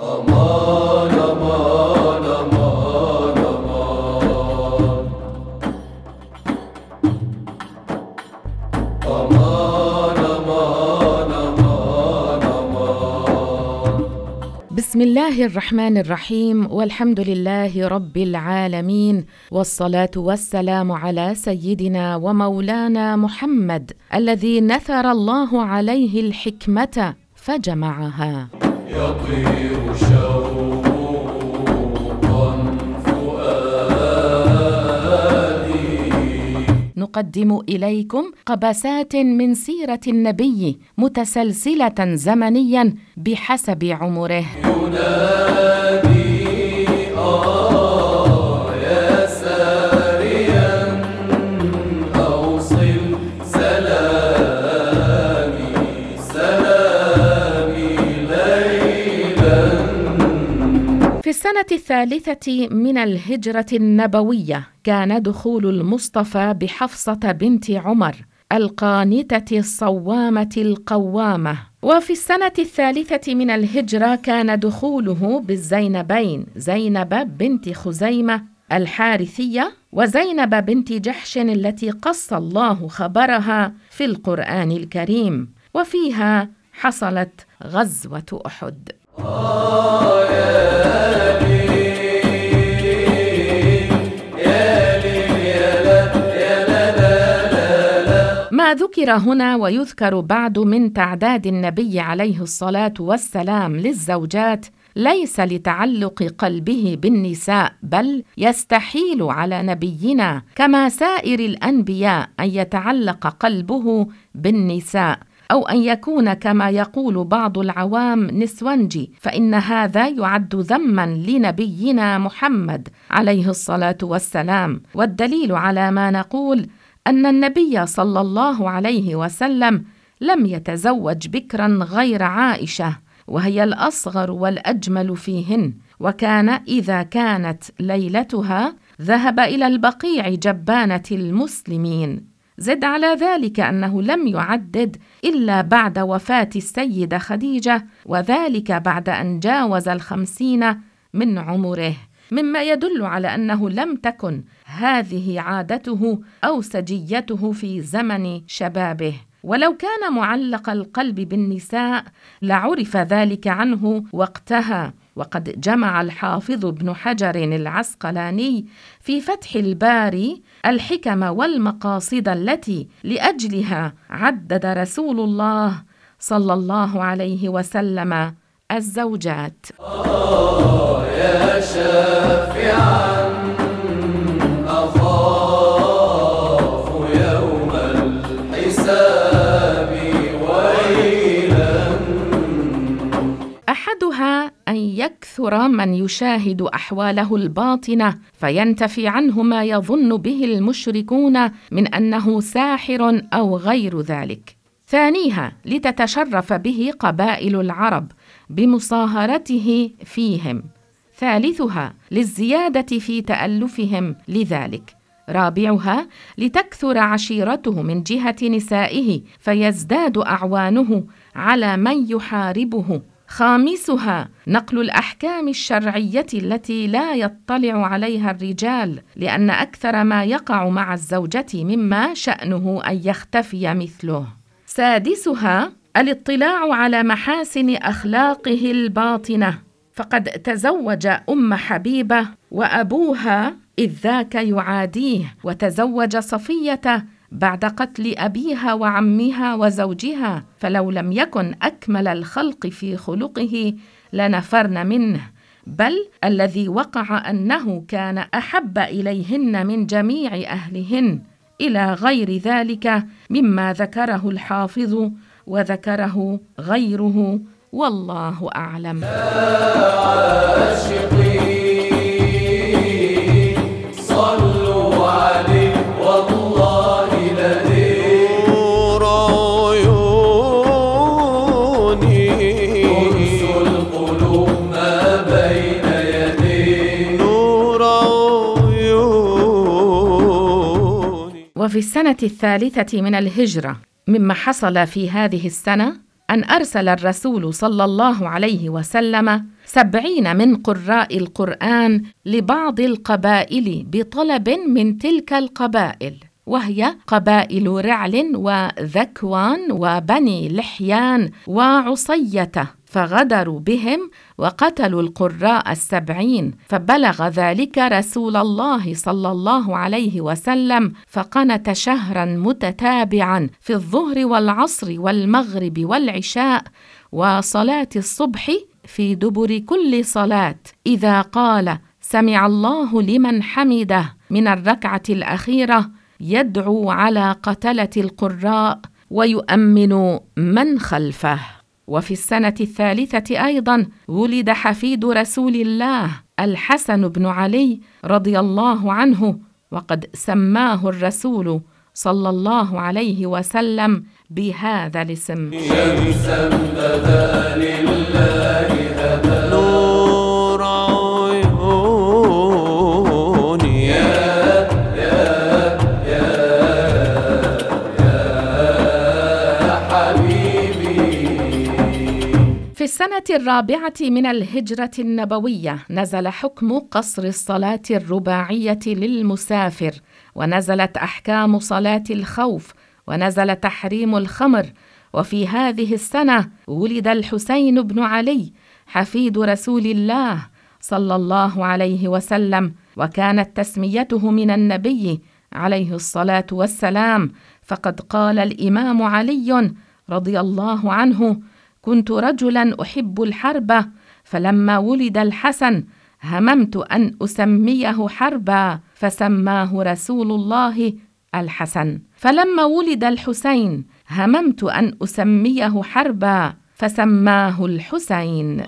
أمان بسم الله الرحمن الرحيم والحمد لله رب العالمين والصلاة والسلام على سيدنا ومولانا محمد الذي نثر الله عليه الحكمة فجمعها. يطير شوقا فؤادي. نقدم إليكم قبسات من سيرة النبي متسلسلة زمنيا بحسب عمره. ينادي السنة الثالثة من الهجرة النبوية كان دخول المصطفى بحفصة بنت عمر القانتة الصوامة القوامة. وفي السنة الثالثة من الهجرة كان دخوله بالزينبين زينب بنت خزيمة الحارثية وزينب بنت جحش التي قص الله خبرها في القرآن الكريم. وفيها حصلت غزوة أحد. ما ذكر هنا ويذكر بعد من تعداد النبي عليه الصلاة والسلام للزوجات ليس لتعلق قلبه بالنساء بل يستحيل على نبينا كما سائر الأنبياء أن يتعلق قلبه بالنساء أو أن يكون كما يقول بعض العوام نسونجي فإن هذا يعد ذما لنبينا محمد عليه الصلاة والسلام. والدليل على ما نقول أن النبي صلى الله عليه وسلم لم يتزوج بكرا غير عائشة وهي الأصغر والأجمل فيهن وكان إذا كانت ليلتها ذهب إلى البقيع جبانة المسلمين. زد على ذلك أنه لم يعدد إلا بعد وفاة السيدة خديجة وذلك بعد أن جاوز الخمسين من عمره. مما يدل على أنه لم تكن هذه عادته أو سجيته في زمن شبابه. ولو كان معلق القلب بالنساء لعرف ذلك عنه وقتها. وقد جمع الحافظ ابن حجر العسقلاني في فتح الباري الحكم والمقاصد التي لأجلها عدد رسول الله صلى الله عليه وسلم. الزوجات. يا شافعا أخاف يوم الحساب ويلا أحدها أن يكثر من يشاهد أحواله الباطنة فينتفي عنه ما يظن به المشركون من أنه ساحر أو غير ذلك. ثانيها لتتشرف به قبائل العرب بمصاهرته فيهم. ثالثها للزيادة في تألفهم لذلك. رابعها لتكثر عشيرته من جهة نسائه فيزداد أعوانه على من يحاربه. خامسها نقل الأحكام الشرعية التي لا يطلع عليها الرجال لأن أكثر ما يقع مع الزوجة مما شأنه أن يختفي مثله. سادسها الاطلاع على محاسن أخلاقه الباطنة. فقد تزوج أم حبيبة وأبوها إذ ذاك يعاديه وتزوج صفية بعد قتل أبيها وعمها وزوجها. فلو لم يكن أكمل الخلق في خلقه لنفرن منه. بل الذي وقع أنه كان أحب إليهن من جميع أهلهن إلى غير ذلك مما ذكره الحافظ وذكره غيره والله أعلم. عاشقين صلوا عليه والله لديه نور عيوني أنس القلوب ما بين يديه نور عيوني. وفي السنة الثالثة من الهجرة مما حصل في هذه السنة أن أرسل الرسول صلى الله عليه وسلم سبعين من قراء القرآن لبعض القبائل بطلب من تلك القبائل وهي قبائل رعل وذكوان وبني لحيان وعصية. فغدروا بهم وقتلوا القراء السبعين فبلغ ذلك رسول الله صلى الله عليه وسلم فقنت شهرا متتابعا في الظهر والعصر والمغرب والعشاء وصلاة الصبح في دبر كل صلاة إذا قال سمع الله لمن حمده. من الركعة الأخيرة يدعو على قتلة القراء ويؤمن من خلفه. وفي السنة الثالثة أيضا ولد حفيد رسول الله الحسن بن علي رضي الله عنه وقد سماه الرسول صلى الله عليه وسلم بهذا الاسم. شمسا بدا لله. السنة الرابعة من الهجرة النبوية نزل حكم قصر الصلاة الرباعية للمسافر، ونزلت أحكام صلاة الخوف، ونزل تحريم الخمر، وفي هذه السنة ولد الحسين بن علي حفيد رسول الله صلى الله عليه وسلم، وكانت تسميته من النبي عليه الصلاة والسلام، فقد قال الإمام علي رضي الله عنه: كنت رجلا أحب الحرب فلما ولد الحسن هممت أن أسميه حربا فسماه رسول الله الحسن. فلما ولد الحسين هممت أن أسميه حربا فسماه الحسين.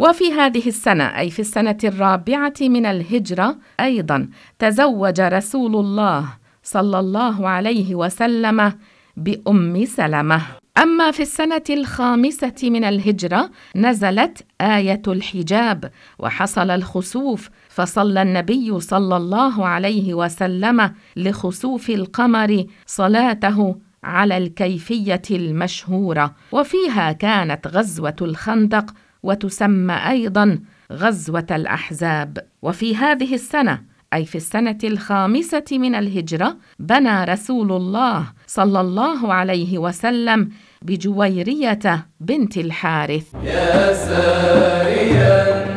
وفي هذه السنة أي في السنة الرابعة من الهجرة أيضا تزوج رسول الله صلى الله عليه وسلم بأم سلمة. أما في السنة الخامسة من الهجرة نزلت آية الحجاب وحصل الخسوف فصلى النبي صلى الله عليه وسلم لخسوف القمر صلاته على الكيفية المشهورة. وفيها كانت غزوة الخندق وتسمى أيضا غزوة الأحزاب. وفي هذه السنة أي في السنة الخامسة من الهجرة بنى رسول الله صلى الله عليه وسلم بجويرية بنت الحارث. يا ساريا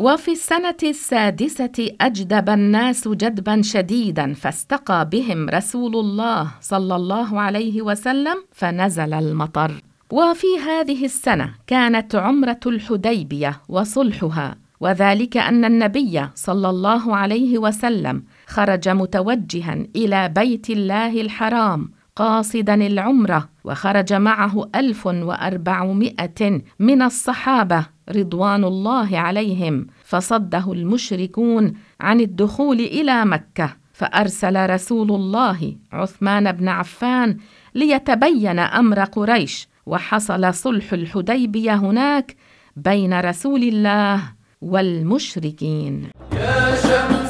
وفي السنة السادسة أجدب الناس جدبا شديدا فاستقى بهم رسول الله صلى الله عليه وسلم فنزل المطر. وفي هذه السنة كانت عمرة الحديبية وصلحها وذلك أن النبي صلى الله عليه وسلم خرج متوجها إلى بيت الله الحرام قاصدا العمرة وخرج معه ألف وأربعمائة من الصحابة رضوان الله عليهم فصده المشركون عن الدخول إلى مكة فأرسل رسول الله عثمان بن عفان ليتبين أمر قريش وحصل صلح الحديبية هناك بين رسول الله والمشركين. يا شمس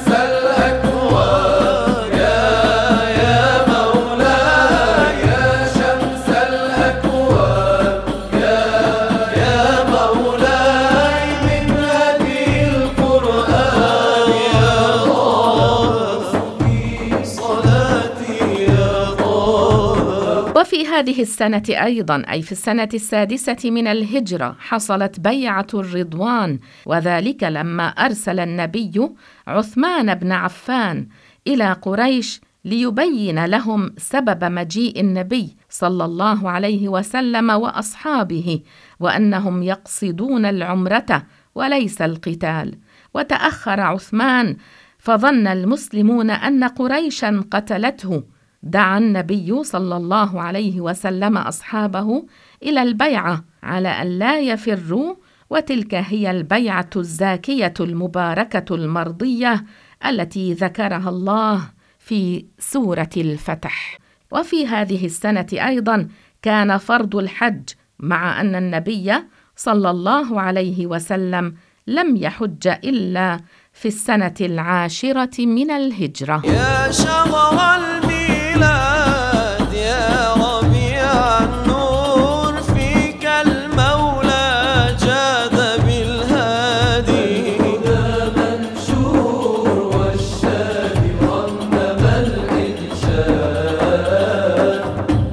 هذه السنة أيضا أي في السنة السادسة من الهجرة حصلت بيعة الرضوان. وذلك لما أرسل النبي عثمان بن عفان إلى قريش ليبين لهم سبب مجيء النبي صلى الله عليه وسلم وأصحابه وأنهم يقصدون العمرة وليس القتال. وتأخر عثمان فظن المسلمون أن قريشا قتلته دعا النبي صلى الله عليه وسلم أصحابه إلى البيعة على أن لا يفروا وتلك هي البيعة الزاكية المباركة المرضية التي ذكرها الله في سورة الفتح. وفي هذه السنة أيضا كان فرض الحج مع أن النبي صلى الله عليه وسلم لم يحج إلا في السنة العاشرة من الهجرة. يا شهر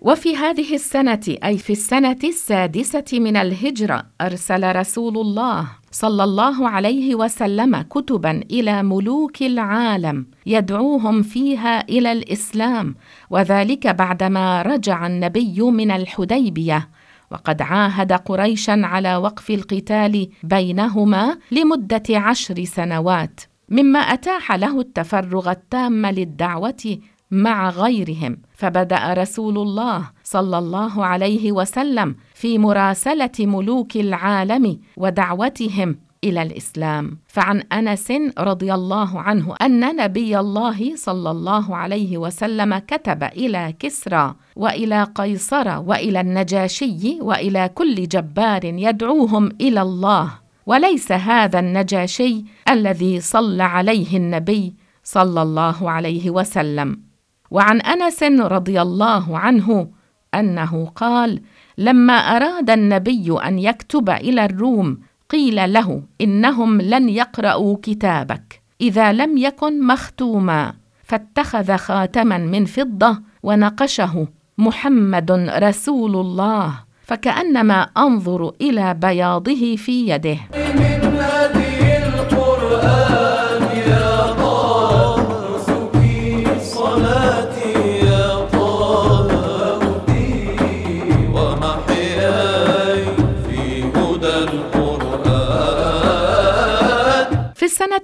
وفي هذه السنة أي في السنة السادسة من الهجرة أرسل رسول الله صلى الله عليه وسلم كتبا إلى ملوك العالم يدعوهم فيها إلى الإسلام وذلك بعدما رجع النبي من الحديبية. وقد عاهد قريشا على وقف القتال بينهما لمدة عشر سنوات مما أتاح له التفرغ التام للدعوة مع غيرهم. فبدأ رسول الله صلى الله عليه وسلم في مراسلة ملوك العالم ودعوتهم إلى الإسلام. فعن أنس رضي الله عنه أن نبي الله صلى الله عليه وسلم كتب إلى كسرى وإلى قيصر وإلى النجاشي وإلى كل جبار يدعوهم إلى الله. وليس هذا النجاشي الذي صلى عليه النبي صلى الله عليه وسلم. وعن أنس رضي الله عنه أنه قال لما أراد النبي أن يكتب إلى الروم قيل له إنهم لن يقرأوا كتابك إذا لم يكن مختوما فاتخذ خاتما من فضة ونقشه محمد رسول الله فكأنما أنظر إلى بياضه في يده. من هدي القرآن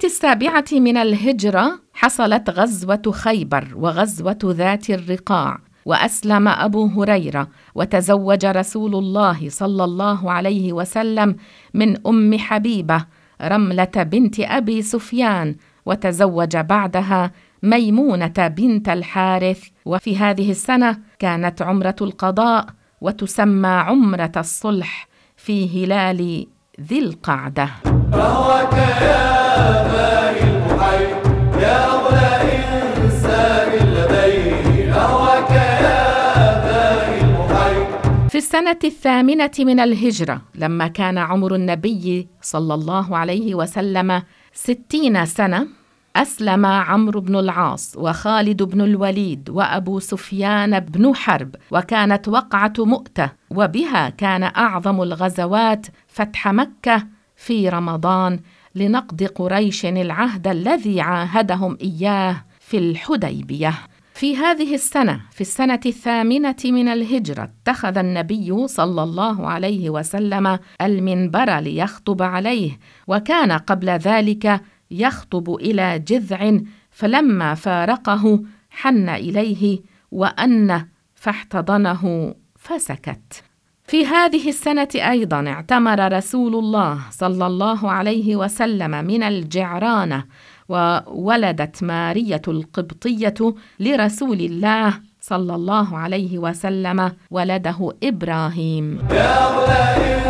السابعة من الهجرة حصلت غزوة خيبر وغزوة ذات الرقاع وأسلم أبو هريرة وتزوج رسول الله صلى الله عليه وسلم من أم حبيبة رملة بنت أبي سفيان وتزوج بعدها ميمونة بنت الحارث. وفي هذه السنة كانت عمرة القضاء وتسمى عمرة الصلح في هلال ذي القعدة. في السنة الثامنة من الهجرة لما كان عمر النبي صلى الله عليه وسلم ستين سنة أسلم عمرو بن العاص وخالد بن الوليد وأبو سفيان بن حرب وكانت وقعة مؤتة وبها كان أعظم الغزوات فتح مكة في رمضان لنقض قريش العهد الذي عاهدهم إياه في الحديبية. في هذه السنة في السنة الثامنة من الهجرة اتخذ النبي صلى الله عليه وسلم المنبر ليخطب عليه وكان قبل ذلك يخطب إلى جذع فلما فارقه حن إليه وأن فاحتضنه فسكت. في هذه السنة أيضا اعتمر رسول الله صلى الله عليه وسلم من الجعرانة وولدت مارية القبطية لرسول الله صلى الله عليه وسلم ولده إبراهيم. يا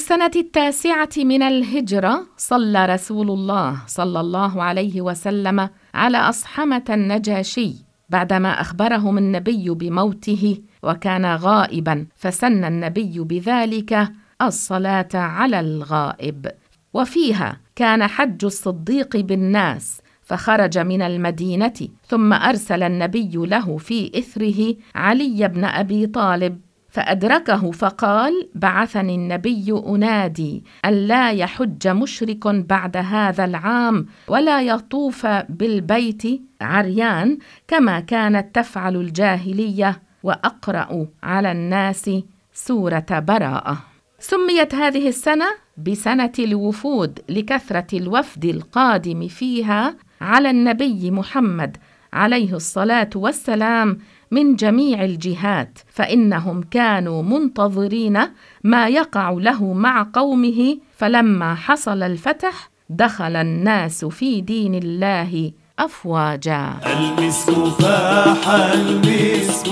السنة التاسعة من الهجرة صلى رسول الله صلى الله عليه وسلم على أصحمة النجاشي بعدما أخبرهم النبي بموته وكان غائبا فسن النبي بذلك الصلاة على الغائب. وفيها كان حج الصديق بالناس فخرج من المدينة ثم أرسل النبي له في إثره علي بن أبي طالب. فأدركه فقال: بعثني النبي أنادي أن لا يحج مشرك بعد هذا العام ولا يطوف بالبيت عريان كما كانت تفعل الجاهلية وأقرأ على الناس سورة براءة. سميت هذه السنة بسنة الوفود لكثرة الوفد القادم فيها على النبي محمد عليه الصلاة والسلام من جميع الجهات فإنهم كانوا منتظرين ما يقع له مع قومه فلما حصل الفتح دخل الناس في دين الله أفواجا. المسك فاح المسك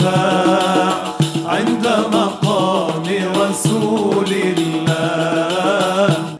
فاح عند مقام رسول الله.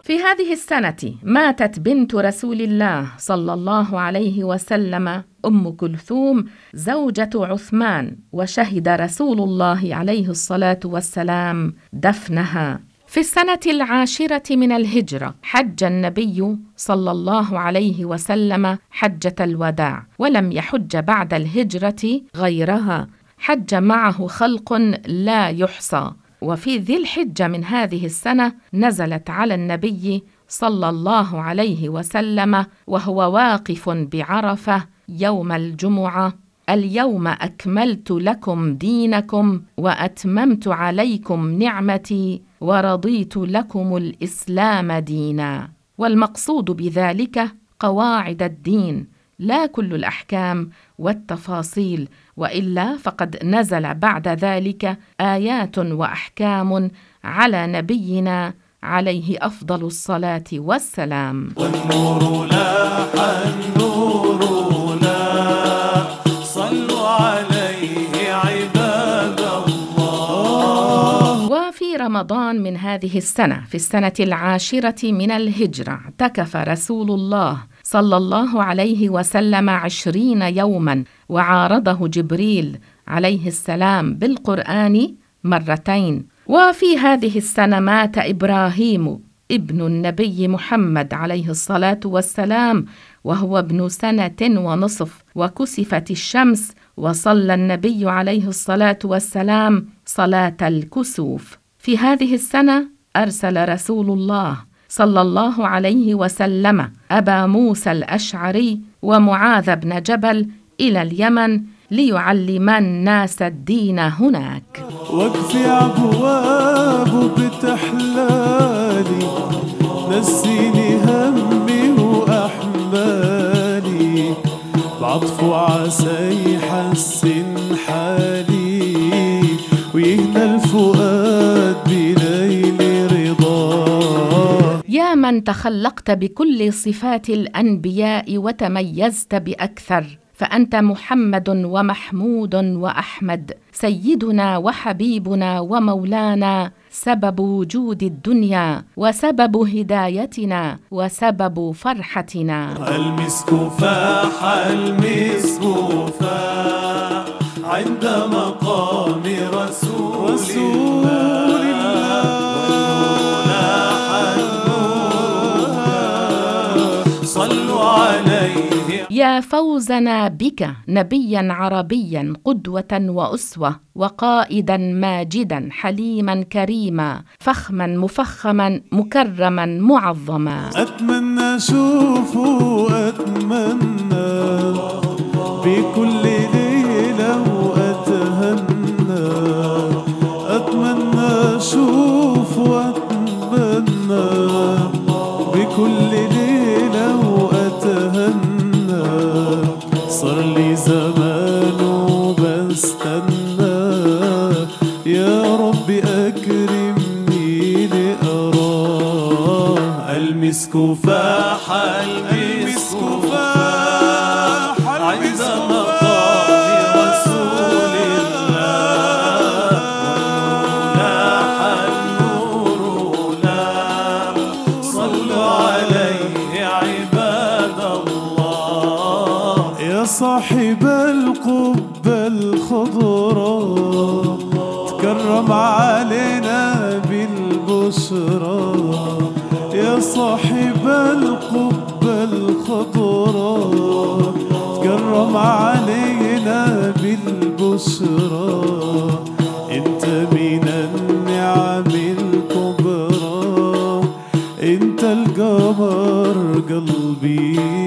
في هذه السنة ماتت بنت رسول الله صلى الله عليه وسلم أم كلثوم زوجة عثمان وشهد رسول الله عليه الصلاة والسلام دفنها. في السنة العاشرة من الهجرة حج النبي صلى الله عليه وسلم حجة الوداع ولم يحج بعد الهجرة غيرها. حج معه خلق لا يحصى. وفي ذي الحجة من هذه السنة نزلت على النبي صلى الله عليه وسلم وهو واقف بعرفة يوم الجمعة اليوم أكملت لكم دينكم وأتممت عليكم نعمتي ورضيت لكم الإسلام دينا والمقصود بذلك قواعد الدين. لا كل الأحكام والتفاصيل وإلا فقد نزل بعد ذلك آيات وأحكام على نبينا عليه أفضل الصلاة والسلام. والنور لاح النور لاح صلوا عليه عباد الله. وفي رمضان من هذه السنة في السنة العاشرة من الهجرة اعتكف رسول الله صلى الله عليه وسلم عشرين يوما وعارضه جبريل عليه السلام بالقرآن مرتين. وفي هذه السنة مات إبراهيم ابن النبي محمد عليه الصلاة والسلام وهو ابن سنة ونصف. وكسفت الشمس وصلى النبي عليه الصلاة والسلام صلاة الكسوف. في هذه السنة أرسل رسول الله صلى الله عليه وسلم أبا موسى الأشعري ومعاذ بن جبل إلى اليمن ليعلما الناس الدين هناك. واقفي أبواب بتحلالي نسيني همي وأحمالي. بعطف عسى يحسن حالي ويهنى الفؤاد رضاه يا من تخلقت بكل صفات الأنبياء وتميزت بأكثر فأنت محمد ومحمود وأحمد سيدنا وحبيبنا ومولانا سبب وجود الدنيا وسبب هدايتنا وسبب فرحتنا. المسك فاح المسك فاح عند مقام رسول, رسول الله. يا فوزنا بك نبيا عربيا قدوة وأسوة وقائدا ماجدا حليما كريما فخما مفخما مكرما معظما. أتمنى أشوفه أتمنى بكل ليلة صاحب القبة الخضراء تكرم علينا بالبشرى يا صاحب القبة الخضراء تكرم علينا بالبشرى انت من النعم الكبرى. انت القمر قلبي.